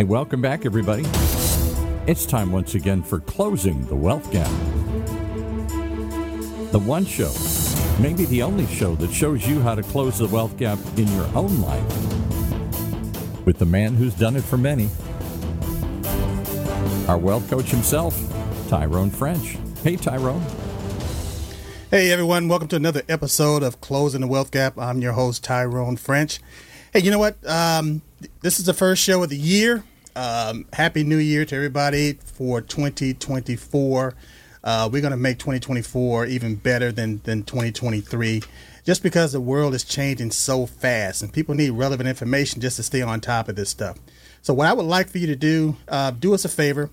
Hey, welcome back, everybody. It's time once again for Closing the Wealth Gap. The one show, maybe the only show that shows you how to close the wealth gap in your own life with the man who's done it for many. Our wealth coach himself, Tyrone French. Hey, Tyrone. Hey, everyone. Welcome to another episode of Closing the Wealth Gap. I'm your host, Tyrone French. Hey, you know what? Um, this is the first show of the year. Um, Happy New Year to everybody for 2024. Uh, we're going to make 2024 even better than, than 2023 just because the world is changing so fast and people need relevant information just to stay on top of this stuff. So, what I would like for you to do, uh, do us a favor,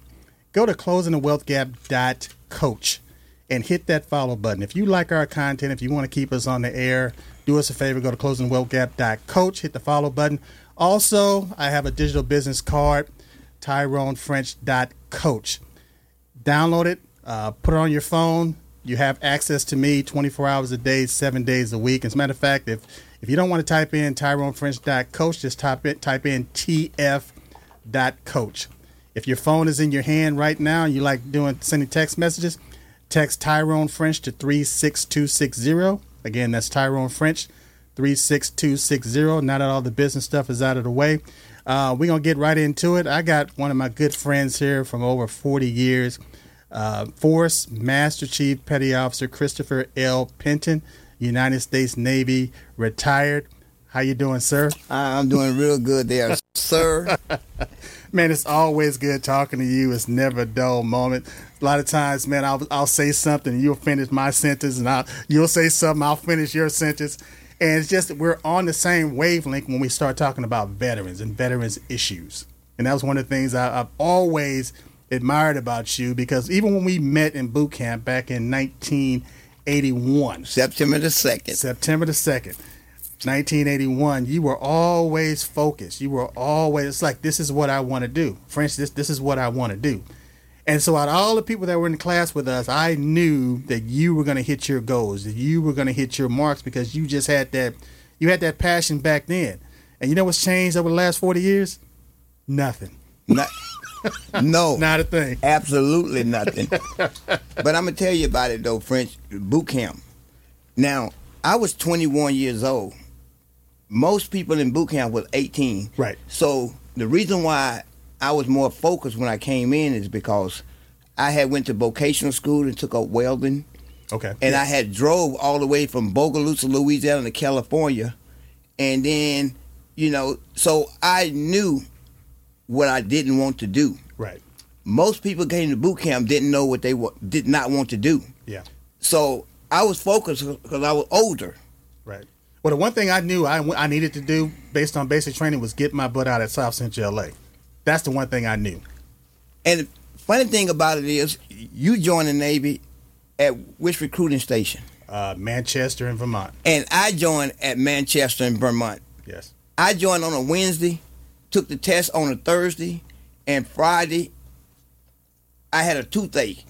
go to closingthewealthgap.coach and hit that follow button. If you like our content, if you want to keep us on the air, do us a favor, go to closingwealthgap.coach, hit the follow button. Also, I have a digital business card, tyronefrench.coach. Download it, uh, put it on your phone. You have access to me 24 hours a day, seven days a week. As a matter of fact, if if you don't want to type in tyronefrench.coach, just type in, type in tf.coach. If your phone is in your hand right now and you like doing sending text messages, text Tyrone French to 36260. Again, that's Tyrone French 36260. Now that all the business stuff is out of the way, uh, we're going to get right into it. I got one of my good friends here from over 40 years, uh, Force Master Chief Petty Officer Christopher L. Penton, United States Navy, retired. How you doing, sir? I'm doing real good there, sir. man, it's always good talking to you. It's never a dull moment. A lot of times, man, I'll, I'll say something, and you'll finish my sentence, and I'll, you'll say something, I'll finish your sentence. And it's just we're on the same wavelength when we start talking about veterans and veterans issues. And that was one of the things I, I've always admired about you because even when we met in boot camp back in 1981, September the 2nd. September the 2nd, 1981, you were always focused. You were always, it's like, this is what I want to do. French, this, this is what I want to do. And so, out of all the people that were in class with us, I knew that you were going to hit your goals, that you were going to hit your marks because you just had that, you had that passion back then. And you know what's changed over the last 40 years? Nothing. Not, no. Not a thing. Absolutely nothing. but I'm going to tell you about it, though, French boot camp. Now, I was 21 years old. Most people in boot camp was 18. Right. So, the reason why I was more focused when I came in is because I had went to vocational school and took up welding. Okay. And I had drove all the way from Bogalusa, Louisiana to California. And then, you know, so I knew what I didn't want to do. Right. Most people came to boot camp didn't know what they wa- did not want to do. Yeah. So I was focused because I was older. Right. Well, the one thing I knew I, I needed to do based on basic training was get my butt out at South Central LA. That's the one thing I knew. And the funny thing about it is, you joined the Navy at which recruiting station? Uh, Manchester in Vermont. And I joined at Manchester in Vermont. Yes. I joined on a Wednesday, took the test on a Thursday, and Friday I had a toothache,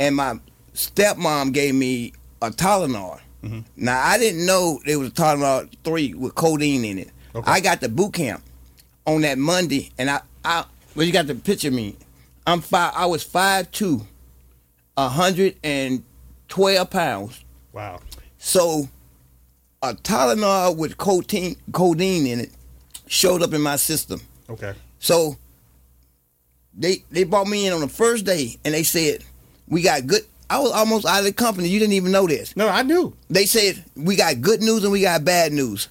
and my stepmom gave me a Tylenol. Mm-hmm. Now I didn't know there was a Tylenol three with codeine in it. Okay. I got the boot camp on that Monday, and I, I well you got the picture me. I'm five. I was five two, a hundred and twelve pounds. Wow. So a Tylenol with codeine, codeine in it showed up in my system. Okay. So they they brought me in on the first day and they said, We got good I was almost out of the company. You didn't even know this. No, I knew. They said we got good news and we got bad news.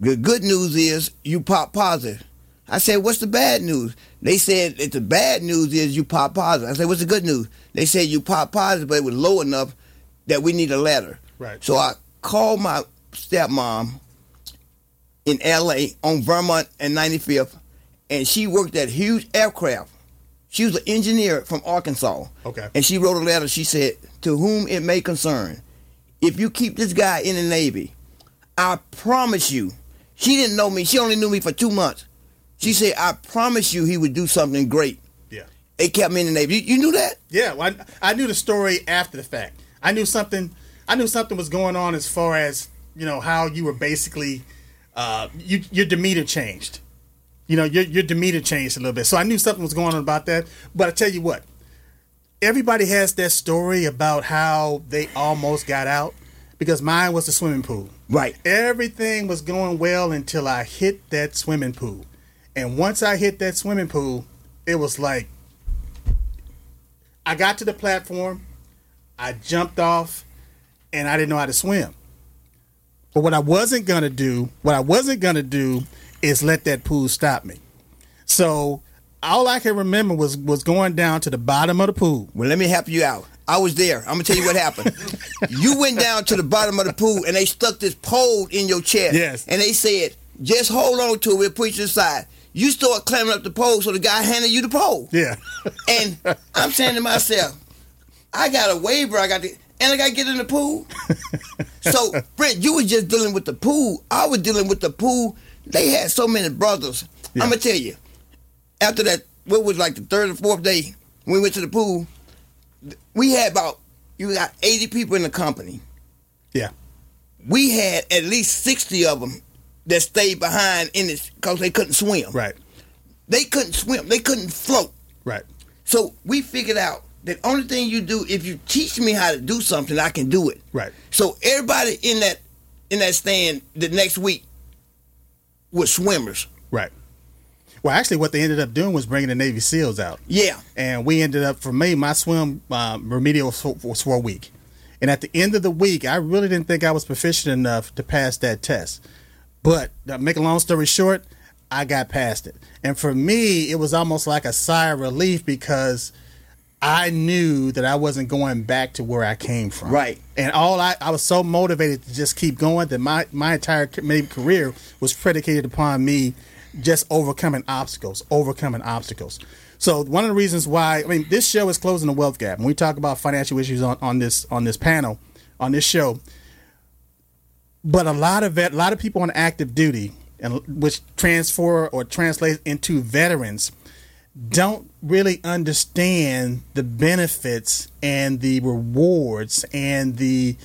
The good news is you pop positive. I said, What's the bad news? They said that the bad news is you pop positive. I said, What's the good news? They said you pop positive, but it was low enough that we need a letter. Right. So I called my stepmom in LA on Vermont and 95th, and she worked at Hughes Aircraft. She was an engineer from Arkansas. Okay. And she wrote a letter. She said, To whom it may concern, if you keep this guy in the Navy, I promise you, she didn't know me. She only knew me for two months. She said, I promise you he would do something great. Yeah. They kept me in the Navy. You, you knew that? Yeah. Well, I, I knew the story after the fact. I knew something. I knew something was going on as far as you know how you were basically, uh, you, your demeanor changed. You know, your your demeanor changed a little bit. So I knew something was going on about that. But I tell you what, everybody has that story about how they almost got out because mine was the swimming pool. Right. Everything was going well until I hit that swimming pool. And once I hit that swimming pool, it was like I got to the platform, I jumped off, and I didn't know how to swim. But what I wasn't going to do, what I wasn't going to do is let that pool stop me. So all I can remember was was going down to the bottom of the pool. Well, let me help you out. I was there. I'm gonna tell you what happened. you went down to the bottom of the pool and they stuck this pole in your chest. Yes. And they said, just hold on to it, we'll push you aside. You start climbing up the pole, so the guy handed you the pole. Yeah. And I'm saying to myself, I got a waiver, I got to, and I got to get in the pool. so, Brent, you were just dealing with the pool. I was dealing with the pool. They had so many brothers. Yeah. I'm gonna tell you. After that, what was like the third or fourth day, we went to the pool, we had about you got 80 people in the company. yeah. We had at least 60 of them that stayed behind in this because they couldn't swim. Right. They couldn't swim. They couldn't float. Right. So we figured out that only thing you do if you teach me how to do something, I can do it. Right. So everybody in that in that stand the next week was swimmers. Right. Well, actually, what they ended up doing was bringing the Navy SEALs out. Yeah. and we ended up for me my swim um, remedial was for, was for a week and at the end of the week i really didn't think i was proficient enough to pass that test but to make a long story short i got past it and for me it was almost like a sigh of relief because i knew that i wasn't going back to where i came from Right. and all i, I was so motivated to just keep going that my, my entire maybe career was predicated upon me just overcoming obstacles overcoming obstacles so one of the reasons why I mean this show is closing the wealth gap. When we talk about financial issues on, on this on this panel, on this show, but a lot of vet, a lot of people on active duty, and which transfer or translate into veterans, don't really understand the benefits and the rewards and the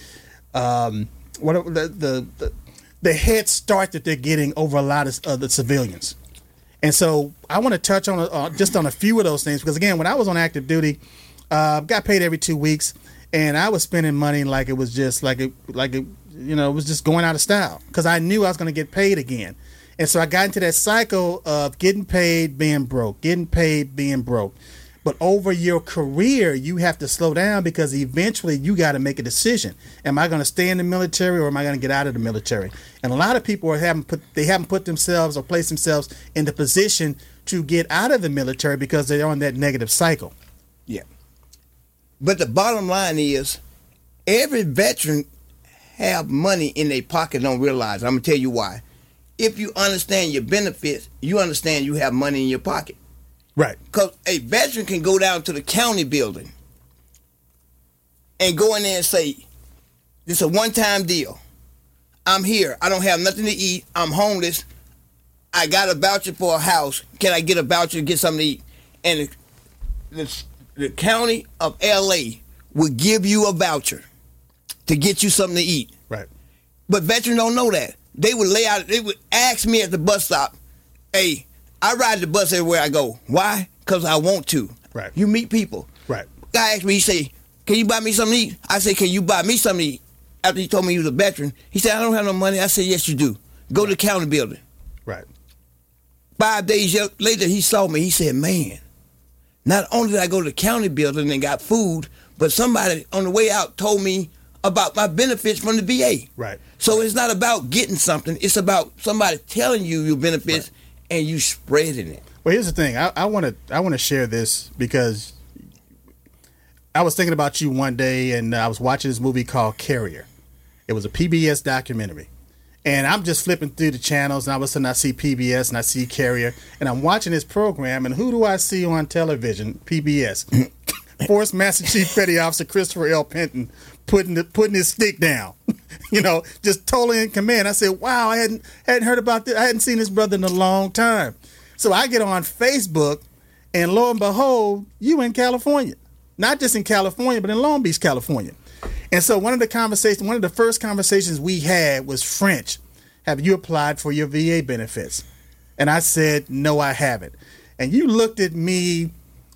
um, what the, the the the head start that they're getting over a lot of other civilians. And so I want to touch on uh, just on a few of those things because again, when I was on active duty, uh, got paid every two weeks, and I was spending money like it was just like it like it you know it was just going out of style because I knew I was going to get paid again, and so I got into that cycle of getting paid, being broke, getting paid, being broke. But over your career, you have to slow down because eventually you got to make a decision. Am I going to stay in the military or am I going to get out of the military? And a lot of people are haven't put they haven't put themselves or placed themselves in the position to get out of the military because they're on that negative cycle. Yeah. But the bottom line is, every veteran have money in their pocket. Don't realize. I'm gonna tell you why. If you understand your benefits, you understand you have money in your pocket. Right. Because a veteran can go down to the county building and go in there and say, "This is a one-time deal. I'm here. I don't have nothing to eat. I'm homeless. I got a voucher for a house. Can I get a voucher to get something to eat?" And the, the, the county of L.A. will give you a voucher to get you something to eat. Right. But veterans don't know that. They would lay out. They would ask me at the bus stop, "Hey, I ride the bus everywhere I go. Why? Because I want to. Right. You meet people. Right. Guy asked me. He say, "Can you buy me something to eat?" I say, "Can you buy me something to eat?" After he told me he was a veteran, he said, "I don't have no money." I said, "Yes, you do. Go to the county building." Right. Five days later, he saw me. He said, "Man, not only did I go to the county building and got food, but somebody on the way out told me about my benefits from the VA." Right. So it's not about getting something; it's about somebody telling you your benefits and you spreading it. Well, here's the thing. I want to I want to share this because I was thinking about you one day, and I was watching this movie called Carrier. It was a PBS documentary, and I'm just flipping through the channels, and all of a sudden I see PBS and I see Carrier, and I'm watching this program, and who do I see on television? PBS. Force Master Chief Petty Officer Christopher L. Penton putting the, putting his stick down, you know, just totally in command. I said, "Wow, I hadn't hadn't heard about this. I hadn't seen this brother in a long time." So I get on Facebook, and lo and behold, you in California, not just in California, but in Long Beach, California. And so one of the conversations, one of the first conversations we had was French. Have you applied for your VA benefits? And I said, No, I haven't. And you looked at me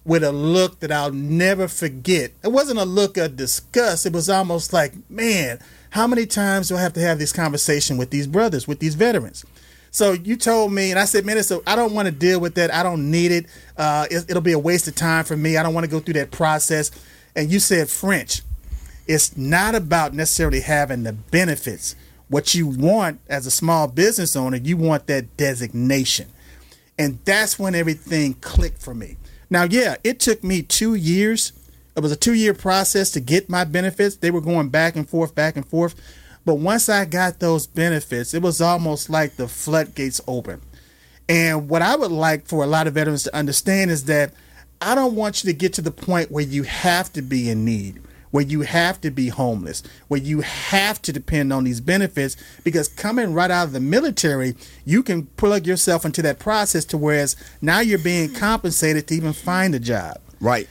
with a look that I'll never forget. It wasn't a look of disgust. It was almost like, man, how many times do I have to have this conversation with these brothers, with these veterans? So you told me, and I said, man, so I don't want to deal with that. I don't need it. Uh, it. It'll be a waste of time for me. I don't want to go through that process. And you said, French, it's not about necessarily having the benefits. What you want as a small business owner, you want that designation. And that's when everything clicked for me. Now, yeah, it took me two years. It was a two year process to get my benefits. They were going back and forth, back and forth. But once I got those benefits, it was almost like the floodgates open. And what I would like for a lot of veterans to understand is that I don't want you to get to the point where you have to be in need, where you have to be homeless, where you have to depend on these benefits, because coming right out of the military, you can plug yourself into that process to whereas now you're being compensated to even find a job. Right.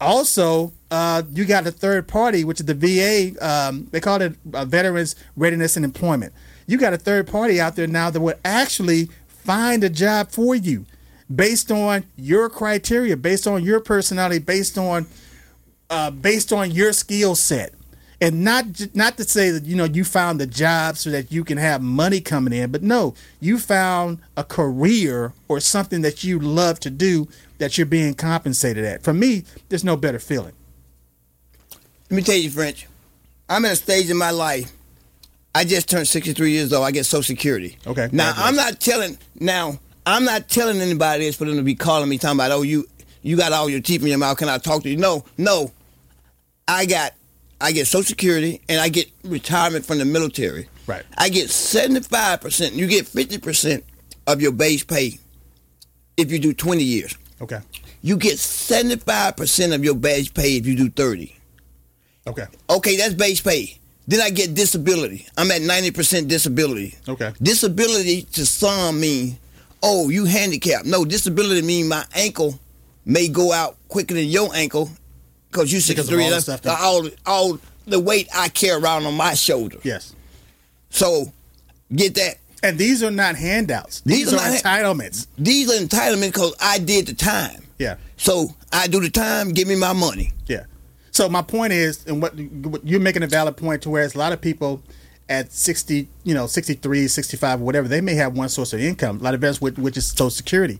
Also, uh, you got a third party, which is the VA. Um, they call it uh, Veterans Readiness and Employment. You got a third party out there now that would actually find a job for you based on your criteria, based on your personality, based on uh, based on your skill set, and not not to say that you know you found the job so that you can have money coming in, but no, you found a career or something that you love to do that you're being compensated at. For me, there's no better feeling. Let me tell you, French. I'm at a stage in my life. I just turned 63 years old. I get Social Security. Okay. Now I'm not telling. Now I'm not telling anybody this for them to be calling me talking about, oh, you you got all your teeth in your mouth. Can I talk to you? No, no. I got I get Social Security and I get retirement from the military. Right. I get 75 percent. You get 50 percent of your base pay if you do 20 years. Okay. You get 75 percent of your base pay if you do 30. Okay. Okay, that's base pay. Then I get disability. I'm at 90% disability. Okay. Disability to some mean, oh, you handicapped. No, disability mean my ankle may go out quicker than your ankle because you Because of 63. all That's stuff all, all the weight I carry around on my shoulder. Yes. So get that. And these are not handouts. These, These are are entitlements. These are entitlements because I did the time. Yeah. So I do the time, give me my money. Yeah. So my point is, and what, you're making a valid point to whereas a lot of people at 60, you know, 63, 65, whatever, they may have one source of income. A lot of veterans, which, which is Social Security.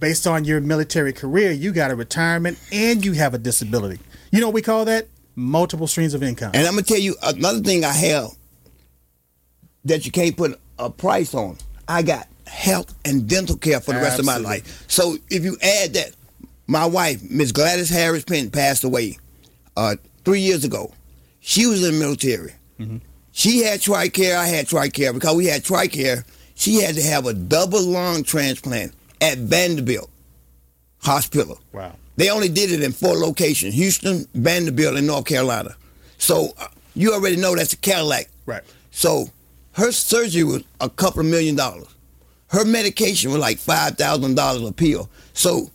Based on your military career, you got a retirement and you have a disability. You know what we call that? Multiple streams of income. And I'm gonna tell you another thing I have that you can't put a price on. I got health and dental care for the rest of my life. So if you add that, my wife, Miss Gladys Harris Penn, passed away uh, three years ago. She was in the military. She had TRICARE, I had TRICARE. Because we had TRICARE, she had to have a double lung transplant at Vanderbilt Hospital. Wow. They only did it in four locations Houston, Vanderbilt, and North Carolina. So uh, you already know that's a Cadillac. Right. So her surgery was a couple of million dollars. Her medication was like $5,000 a pill. So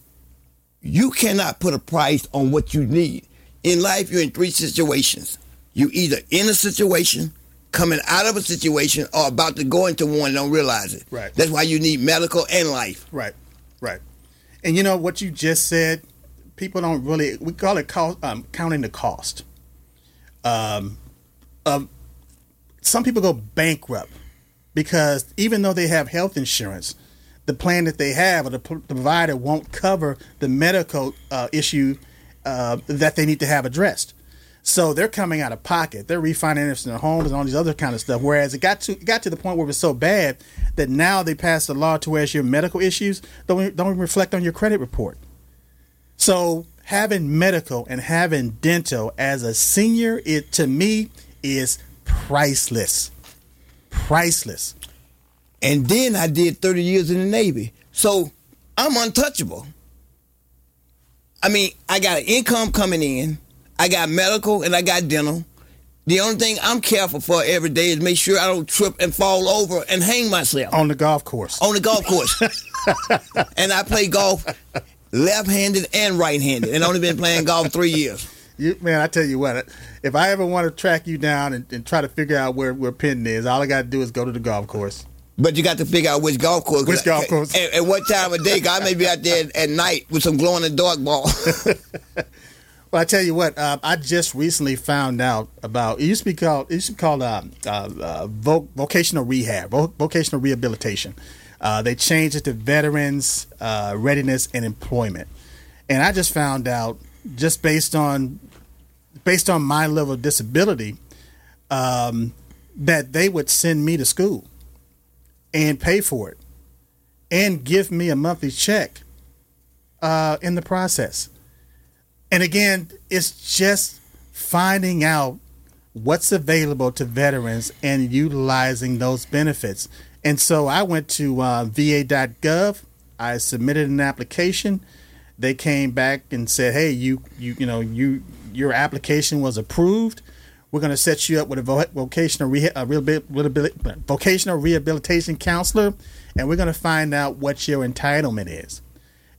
you cannot put a price on what you need. In life, you're in three situations. You either in a situation, coming out of a situation, or about to go into one and don't realize it. Right. That's why you need medical and life. Right, right. And you know what you just said, people don't really we call it cost, um, counting the cost. Um, um, some people go bankrupt because even though they have health insurance, the plan that they have or the, the provider won't cover the medical uh, issue uh, that they need to have addressed. So they're coming out of pocket. They're refinancing their homes and all these other kind of stuff. Whereas it got to it got to the point where it was so bad that now they passed a law to where your medical issues don't don't reflect on your credit report. So having medical and having dental as a senior, it to me is priceless. Priceless. And then I did 30 years in the Navy. So I'm untouchable. I mean, I got an income coming in, I got medical, and I got dental. The only thing I'm careful for every day is make sure I don't trip and fall over and hang myself On the golf course. on the golf course. and I play golf left-handed and right-handed, and only been playing golf three years. You, man, I tell you what, if I ever want to track you down and, and try to figure out where, where Penn is, all I got to do is go to the golf course. But you got to figure out which golf course. Which golf course. And, and what time of day? I may be out there at night with some glow in the dark ball. Well, I tell you what, uh, I just recently found out about. It used to be called. It used to be called uh, uh, uh, vo- vocational rehab, vo- vocational rehabilitation. Uh, they changed it to veterans uh, readiness and employment, and I just found out just based on based on my level of disability um, that they would send me to school and pay for it and give me a monthly check in the process. And again, it's just finding out what's available to veterans and utilizing those benefits. And so I went to uh, va.gov. I submitted an application. They came back and said, "Hey, you you you know you your application was approved. We're going to set you up with a vo- vocational rehabil- vocational rehabilitation counselor, and we're going to find out what your entitlement is."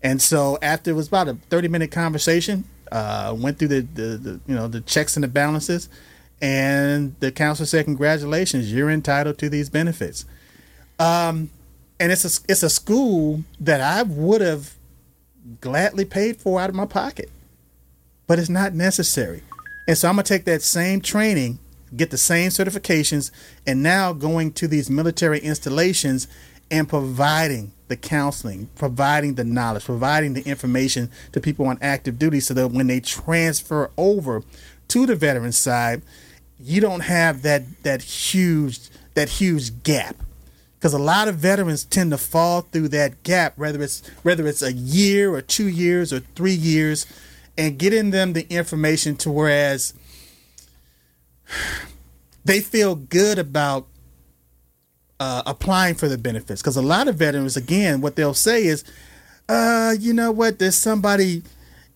And so after it was about a 30 minute conversation, uh, went through the, the, the you know the checks and the balances, and the counselor said, "Congratulations, you're entitled to these benefits." Um, and it's a it's a school that I would have gladly paid for out of my pocket, but it's not necessary. And so I'm gonna take that same training, get the same certifications, and now going to these military installations and providing the counseling, providing the knowledge, providing the information to people on active duty so that when they transfer over to the veteran side, you don't have that that huge that huge gap. Because a lot of veterans tend to fall through that gap, whether it's whether it's a year or two years or three years, and getting them the information to whereas they feel good about uh, applying for the benefits because a lot of veterans again what they'll say is uh you know what there's somebody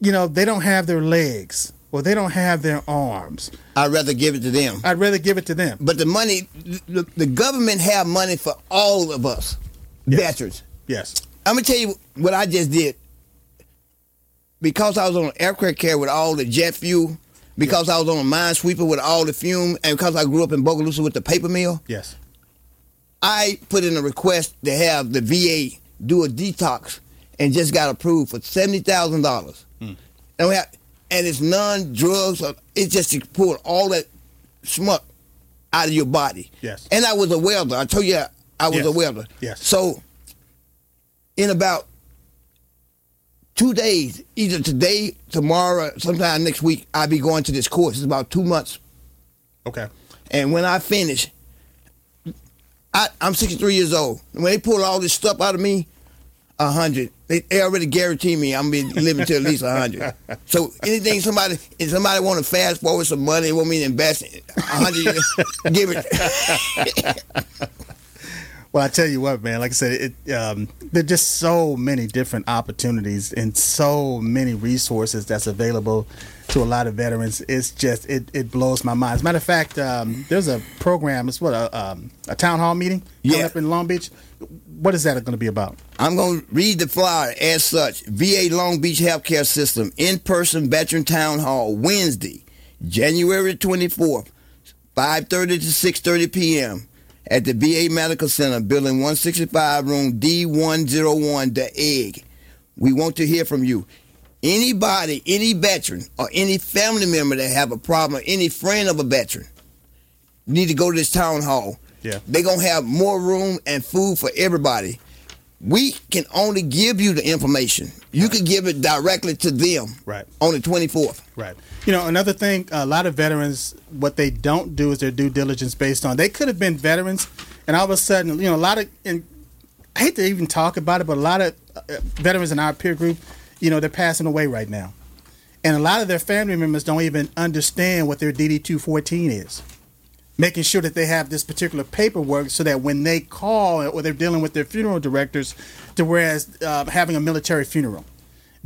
you know they don't have their legs or they don't have their arms I'd rather give it to them. i'd rather give it to them But the money, the, the government have money for all of us, Yes. veterans. yes I'm gonna tell you what I just did. Because I was on aircraft carrier with all the jet fuel, because I was on a mine sweeper with all the fume, and because I grew up in Bogalusa with the paper mill, yes I put in a request to have the VA do a detox and just got approved for seventy thousand dollars. Hmm. And we have, and it's non drugs. It's just to pull all that smut out of your body. Yes. And I was a welder. I told you I was Yes. a welder. Yes. So in about two days, either today, tomorrow, sometime next week, I'll be going to this course. It's about two months. okay And when I finish, I, I'm 63 years old. When they pull all this stuff out of me, 100. They, they already guarantee me I'm be living to at least 100. So anything somebody, if somebody want to fast forward some money, want me to invest 100, give it. Well, I tell you what, man. Like I said, it um, there are just so many different opportunities and so many resources that's available to a lot of veterans. It's just it, it blows my mind. As a matter of fact, um, there's a program. It's what a, um, a town hall meeting coming Yeah. up in Long Beach. What is that going to be about? I'm going to read the flyer as such. VA Long Beach Healthcare System in-person Veteran Town Hall Wednesday, January 24th, 5:30 to 6:30 p.m. at the VA Medical Center, Building 165, Room D101, The Egg. We want to hear from you. Anybody, any veteran, or any family member that have a problem, or any friend of a veteran, need to go to this town hall. Yeah. They're gonna have more room and food for everybody. We can only give you the information. You can give it directly to them. Right. On the 24th. Right. You know, another thing, a lot of veterans, what they don't do is their due diligence based on they could have been veterans, and all of a sudden, you know, a lot of, and I hate to even talk about it, but a lot of uh, veterans in our peer group, you know, they're passing away right now, and a lot of their family members don't even understand what their DD two fourteen is. Making sure that they have this particular paperwork so that when they call or they're dealing with their funeral directors, to whereas uh, having a military funeral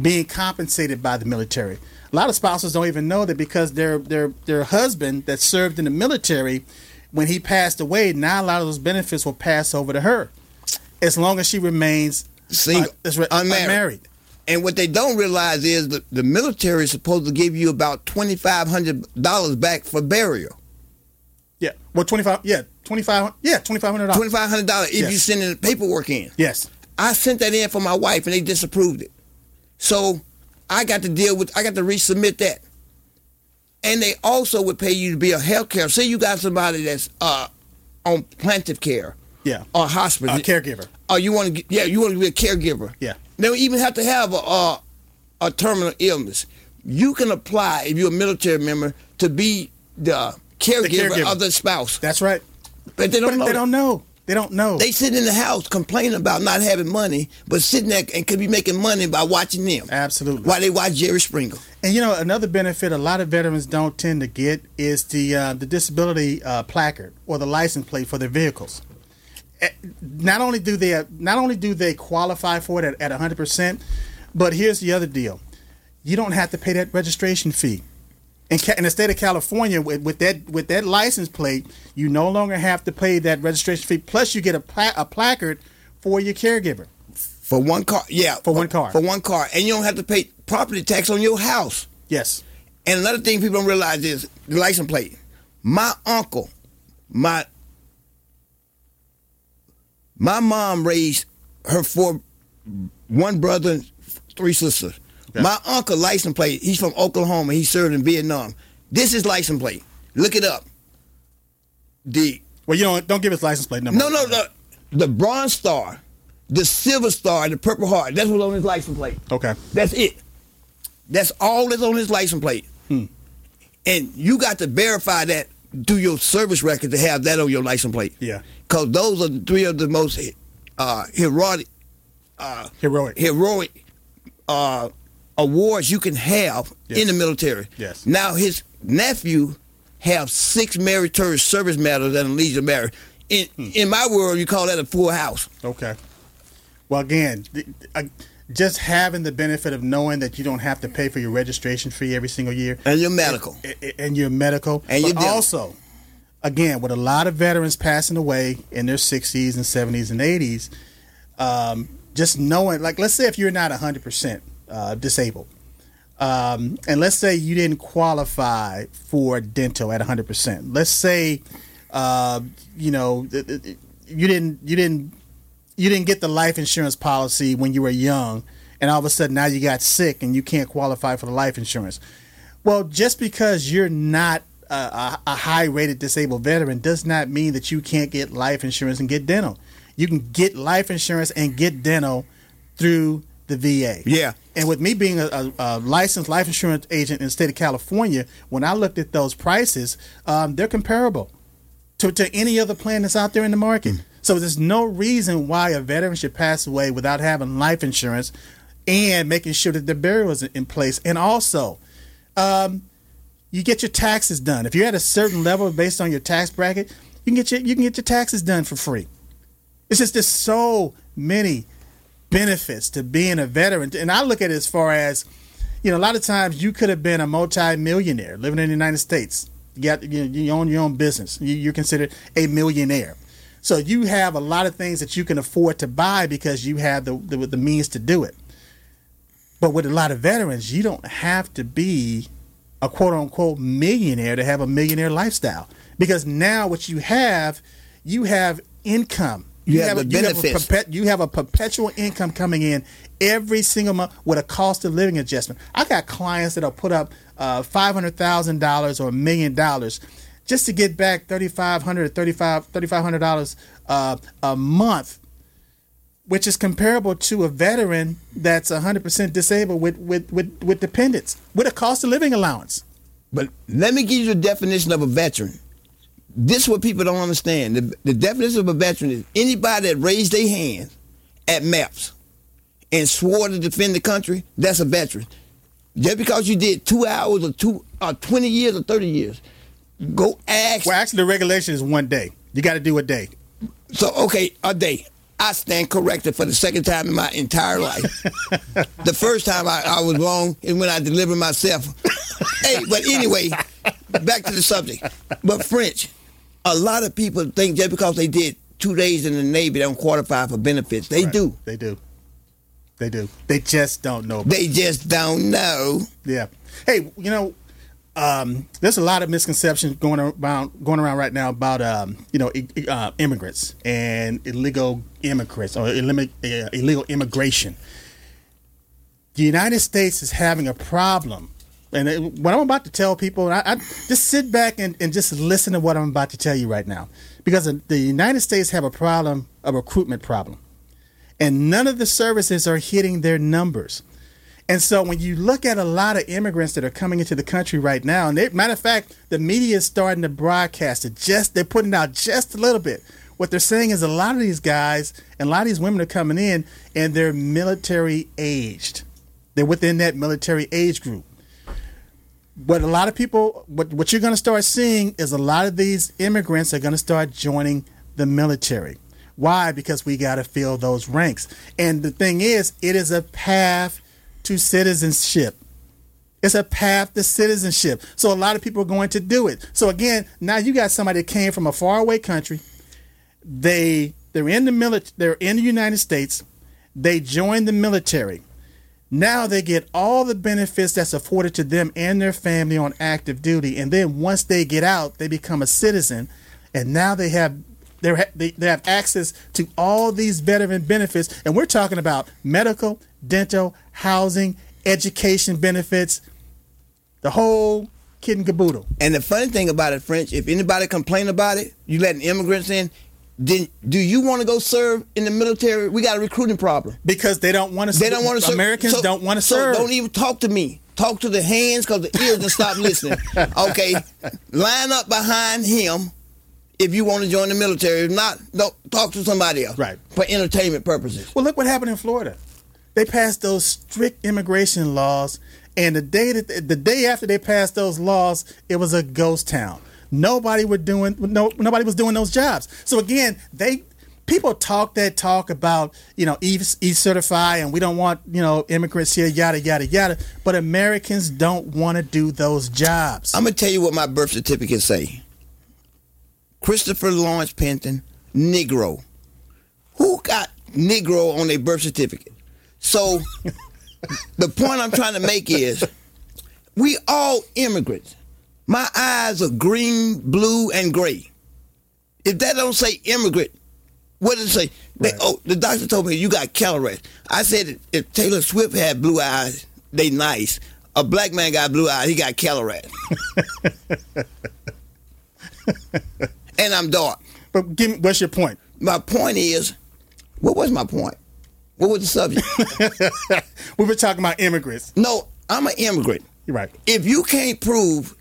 being compensated by the military. A lot of spouses don't even know that because their their their husband that served in the military, when he passed away, now a lot of those benefits will pass over to her, as long as she remains Single. uh, Unmarried. unmarried. And what they don't realize is that the military is supposed to give you about $2,500 back for burial. Yeah, well, twenty five. Yeah, twenty five. Yeah, twenty five hundred dollars. Twenty five hundred dollars if Yes. you send the paperwork in. Yes. I sent that in for my wife and they disapproved it. So I got to deal with I got to resubmit that. And they also would pay you to be a health care. Say you got somebody that's uh on plaintiff care. Yeah. Or hospital. A caregiver. Oh, you want to? Yeah, you want to be a caregiver. Yeah. They don't even have to have a, a a terminal illness. You can apply if you're a military member to be the caregiver, caregiver. of the spouse. That's right. But they don't But know. they that. don't know. They don't know. They sit in the house complaining about not having money, but sitting there and could be making money by watching them. Absolutely. While they watch Jerry Springer. And you know, another benefit a lot of veterans don't tend to get is the uh, the disability uh, placard or the license plate for their vehicles. Eh, Not only do they not only do they qualify for it at, at 100%, but here's the other deal: you don't have to pay that registration fee. In, in the state of California, with, with that with that license plate, you no longer have to pay that registration fee. Plus, you get a, pla- a placard for your caregiver. For one car. Yeah. For one car. For one car. And you don't have to pay property tax on your house. Yes. And another thing people don't realize is the license plate. My uncle, my my mom raised her four one brother and three sisters. My uncle license plate, he's from Oklahoma. He served in Vietnam. This is license plate. Look it up. The Well, you don't don't give us license plate number. no no the the bronze star, the silver star, the purple heart. That's what's on his license plate. Okay. That's it. That's all that's on his license plate. Hmm. And you got to verify that through your service record to have that on your license plate. Yeah. Because those are the three of the most uh, heroic, uh, Heroic. heroic uh, awards you can have Yes. in the military. Yes. Now his nephew have six meritorious service medals and a Legion Merit. In Hmm. in my world, you call that a full house. Okay. Well, again, th- uh, just having the benefit of knowing that you don't have to pay for your registration fee every single year And your medical. a- a- and your medical, And your also, again, with a lot of veterans passing away in their 60s and 70s and 80s, um, just knowing, like, let's say if you're not 100% uh, disabled, um, and let's say you didn't qualify for dental at 100%. Let's say, uh, you know, you didn't, you didn't, you didn't get the life insurance policy when you were young, and all of a sudden now you got sick and you can't qualify for the life insurance. Well, just because you're not a, a, a high rated disabled veteran does not mean that you can't get life insurance and get dental. You can get life insurance and get dental through the VA. Yeah. And with me being a, a, a licensed life insurance agent in the state of California, when I looked at those prices, um, they're comparable to, to any other plan that's out there in the market. So there's no reason why a veteran should pass away without having life insurance and making sure that their burial is in place. And also, um, you get your taxes done. If you're at a certain level based on your tax bracket, you can get your you can get your taxes done for free. It's just there's so many benefits to being a veteran, and I look at it as far as you know. A lot of times you could have been a multi-millionaire living in the United States. You got you, know, you own your own business. You, you're considered a millionaire. So you have a lot of things that you can afford to buy because you have the, the the means to do it. But with a lot of veterans, you don't have to be a quote unquote millionaire to have a millionaire lifestyle. Because now what you have, you have income. You have the a- you have benefits. perpet- you have a perpetual income coming in every single month with a cost of living adjustment. I got clients that'll put up uh, five hundred thousand dollars or a million dollars just to get back thirty five hundred, thirty five, thirty five hundred dollars uh, a month which is comparable to a veteran that's 100% disabled with, with, with, with dependents with a cost of living allowance. But let me give you the definition of a veteran. This is what people don't understand. The, the definition of a veteran is anybody that raised their hand at MEPS and swore to defend the country, that's a veteran. Just because you did two hours or two or 20 years or 30 years, go ask. Well, actually, the regulation is one day. You got to do a day. So, okay, a day. I stand corrected for the second time in my entire life. the first time I, I was wrong is when I delivered myself. hey, but anyway, back to the subject. But French, a lot of people think just because they did two days in the Navy, they don't qualify for benefits. They do. They do. They do. They just don't know. They just don't know. Yeah. Hey, you know, um, there's a lot of misconceptions going around going around right now about um, you know uh, immigrants and illegal immigrants or uh, illegal immigration. The United States is having a problem, and it, what I'm about to tell people, I, I just sit back and, and just listen to what I'm about to tell you right now, because the United States have a problem, a recruitment problem, and none of the services are hitting their numbers. And so when you look at a lot of immigrants that are coming into the country right now, and they, matter of fact, the media is starting to broadcast it. Just they're putting out just a little bit. What they're saying is a lot of these guys and a lot of these women are coming in and they're military aged. They're within that military age group. What a lot of people, what what you're going to start seeing is a lot of these immigrants are going to start joining the military. Why? Because we got to fill those ranks. And the thing is, it is a path to citizenship. It's a path to citizenship. So a lot of people are going to do it. So again, now you got somebody that came from a faraway country. They they're in the military. They're in the United States. They join the military. Now they get all the benefits that's afforded to them and their family on active duty. And then once they get out, they become a citizen, and now they have they they have access to all these veteran benefits. And we're talking about medical, dental, housing, education benefits, the whole kid and caboodle. And the funny thing about it, French, if anybody complain about it, you letting immigrants in, then do you want to go serve in the military? We got a recruiting problem because they don't want to. They don't want to. serve. Americans so, don't want to so serve. Don't even talk to me. Talk to the hands because the ears and stop listening. Okay, line up behind him if you want to join the military. If not, don't talk to somebody else. Right for entertainment purposes. Well, look what happened in Florida they passed those strict immigration laws, and the day that the day after they passed those laws, it was a ghost town. Nobody were doing no nobody was doing those jobs. So again, they people talk that talk about you know e, certify and we don't want you know immigrants here yada yada yada. But americans don't want to do those jobs. I'm gonna tell you what my birth certificate say. Christopher lawrence penton negro. Who got negro on their birth certificate? So the point I'm trying to make is we all immigrants. My eyes are green, blue, and gray. If that don't say immigrant, what does it say? Right. They, oh, the doctor told me you got cataracts. I said if Taylor Swift had blue eyes, they nice. A black man got blue eyes, he got cataracts. and I'm dark. But give me, what's your point? My point is, what was my point? What was the subject? we were talking about immigrants. No, I'm an immigrant. You're right. If you can't prove,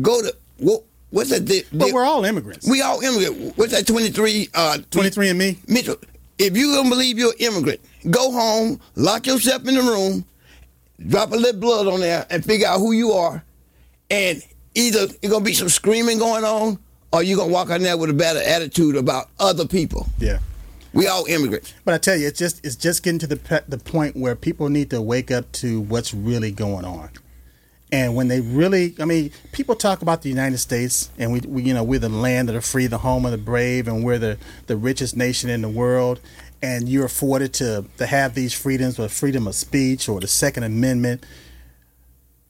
go to what? What's that? The, but we're all immigrants. We all immigrant. What's that? Twenty three. Uh, Twenty three and me. Mitchell. If you don't believe you're an immigrant, go home, lock yourself in the room, drop a little blood on there, and figure out who you are. And either you're gonna be some screaming going on, or you're gonna walk out there with a better attitude about other people. Yeah. We all immigrants. But I tell you, it's just it's just getting to the pe- the point where people need to wake up to what's really going on. And when they really, I mean, people talk about the United States, and we, we, you know, we're the land of the free, the home of the brave, and we're the, the richest nation in the world. And you're afforded to to have these freedoms, or freedom of speech, or the Second Amendment.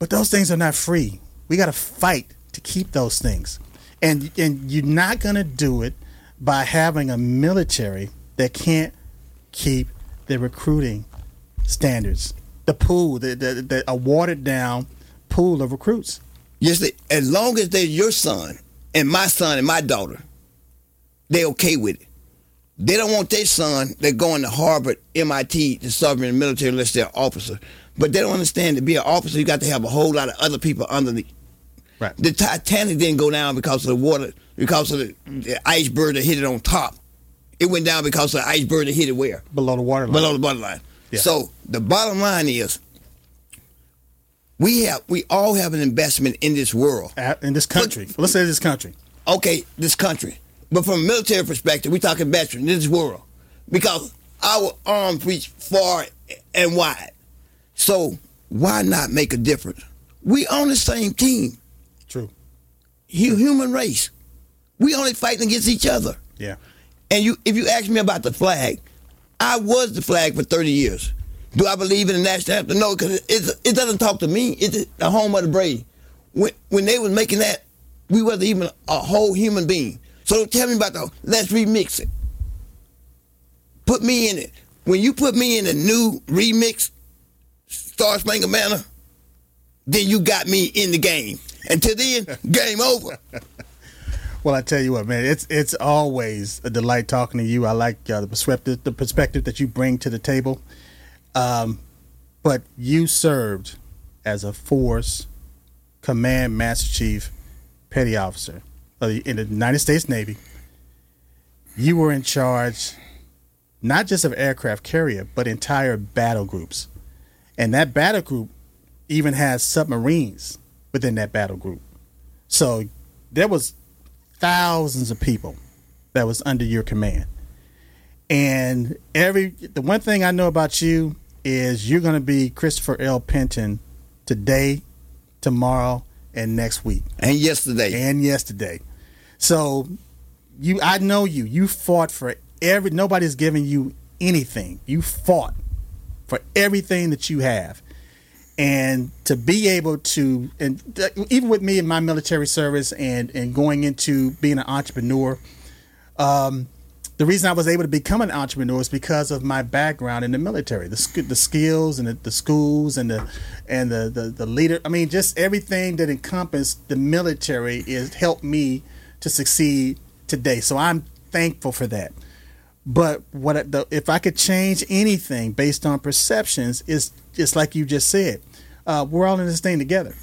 But those things are not free. We got to fight to keep those things, and and you're not to do it by having a military that can't keep the recruiting standards, the pool, the, the, the a watered down pool of recruits. Yes, they, as long as they're your son and my son and my daughter, they okay with it. They don't want their son that going to Harvard, MIT to serve in the military unless they're an officer. But they don't understand to be an officer, you got to have a whole lot of other people underneath. Right. The Titanic didn't go down because of the water, because of the, the iceberg that hit it on top. It went down because the iceberg that hit it where? Below the waterline. Below the waterline. Yeah. So the bottom line is we have we all have an investment in this world. In this country. But, Let's say this country. Okay, this country. But from a military perspective, we're talking veteran in this world. Because our arms reach far and wide. So why not make a difference? We on the same team. True. Human race. We only fighting against each other. Yeah. And you, if you ask me about the flag, I was the flag for 30 years. Do I believe in the national anthem? No, because it, it doesn't talk to me. It's the home of the brave. when when they was making that, we wasn't even a whole human being. So don't tell me about the let's remix it. Put me in it. When you put me in a new remix, Star Spangled Banner, then you got me in the game. Until then, game over. Well, I tell you what, man, it's it's always a delight talking to you. I like uh, the perspective the perspective that you bring to the table. Um, but you served as a force command master chief petty officer in the United States Navy. You were in charge not just of aircraft carrier, but entire battle groups. And that battle group even has submarines within that battle group. So there was thousands of people that was under your command. And every the one thing I know about you is you're going to be Christopher L. Penton today, tomorrow, and next week, and yesterday, and yesterday. So you, I know you. You fought for every. Nobody's giving you anything. You fought for everything that you have, and to be able to, and even with me in my military service and and going into being an entrepreneur, um, the reason I was able to become an entrepreneur is because of my background in the military, the the skills and the, the schools and the and the, the the leader. I mean, just everything that encompassed the military is helped me to succeed today. So I'm thankful for that. But what the, if I could change anything based on perceptions is just like you just said uh, we're all in this thing together.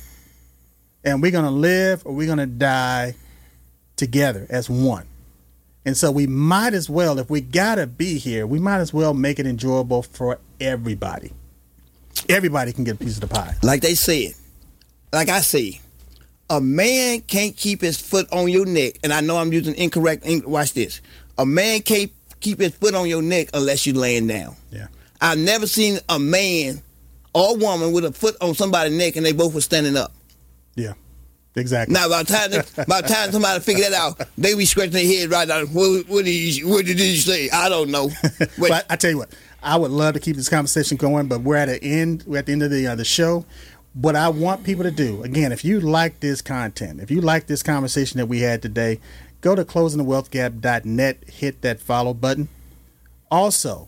And we're to live or we're to die together as one. And so we might as well, if we got to be here, we might as well make it enjoyable for everybody. Everybody can get a piece of the pie. Like they said, like I say, a man can't keep his foot on your neck. And I know I'm using incorrect. Watch this. A man can't keep his foot on your neck unless you're laying down. Yeah. I've never seen a man or woman with a foot on somebody's neck and they both were standing up. Yeah. Exactly. Now, by the time by the time somebody figure that out, they be scratching their head right now. What, what, did you, what did you say? I don't know. but I tell you what, I would love to keep this conversation going, but we're at the end. We're at the end of the uh, the show. What I want people to do, again, if you like this content, if you like this conversation that we had today, go to closingthewealthgap.net, hit that follow button. Also,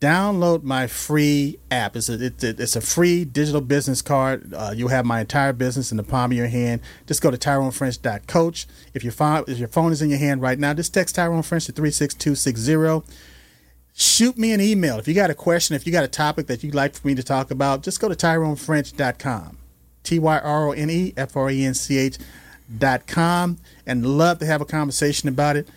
download my free app. It's a, it's a, free digital business card. Uh, you'll have my entire business in the palm of your hand. Just go to TyroneFrench.coach. If your phone if your phone is in your hand right now, just text Tyrone French to three six two six zero. Shoot me an email if you got a question. If you got a topic that you'd like for me to talk about, just go to TyroneFrench.com. T Y R O N E F R E N C H dot com and love to have a conversation about it.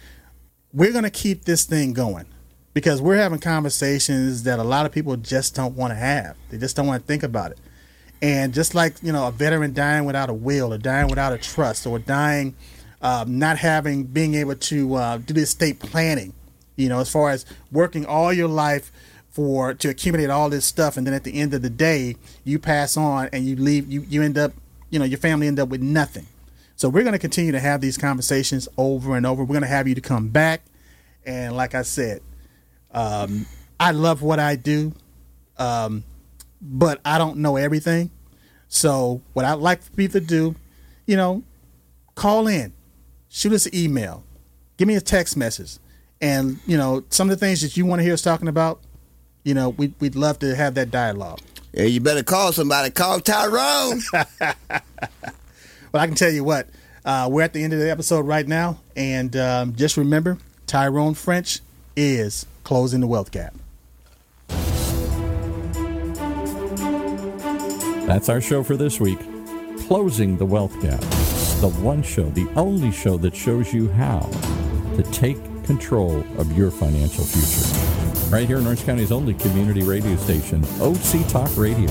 We're going to keep this thing going because we're having conversations that a lot of people just don't want to have. They just don't want to think about it. And just like you know, a veteran dying without a will, or dying without a trust, or dying uh, not having being able to uh, do the estate planning, you know, as far as working all your life for to accumulate all this stuff, and then at the end of the day, you pass on and you leave, you you end up, you know, your family end up with nothing. So we're going to continue to have these conversations over and over. We're going to have you to come back, and like I said, um, I love what I do, um, but I don't know everything. So what I'd like for people to do, you know, call in, shoot us an email, give me a text message, and you know some of the things that you want to hear us talking about. You know, we, we'd love to have that dialogue. Yeah, you better call somebody. Call Tyrone. well, I can tell you what. Uh, we're at the end of the episode right now, and um, just remember, Tyrone French is closing the wealth gap. That's our show for this week. Closing the Wealth Gap. The one show, the only show that shows you how to take control of your financial future. Right here in Orange County's only community radio station, OC Talk Radio.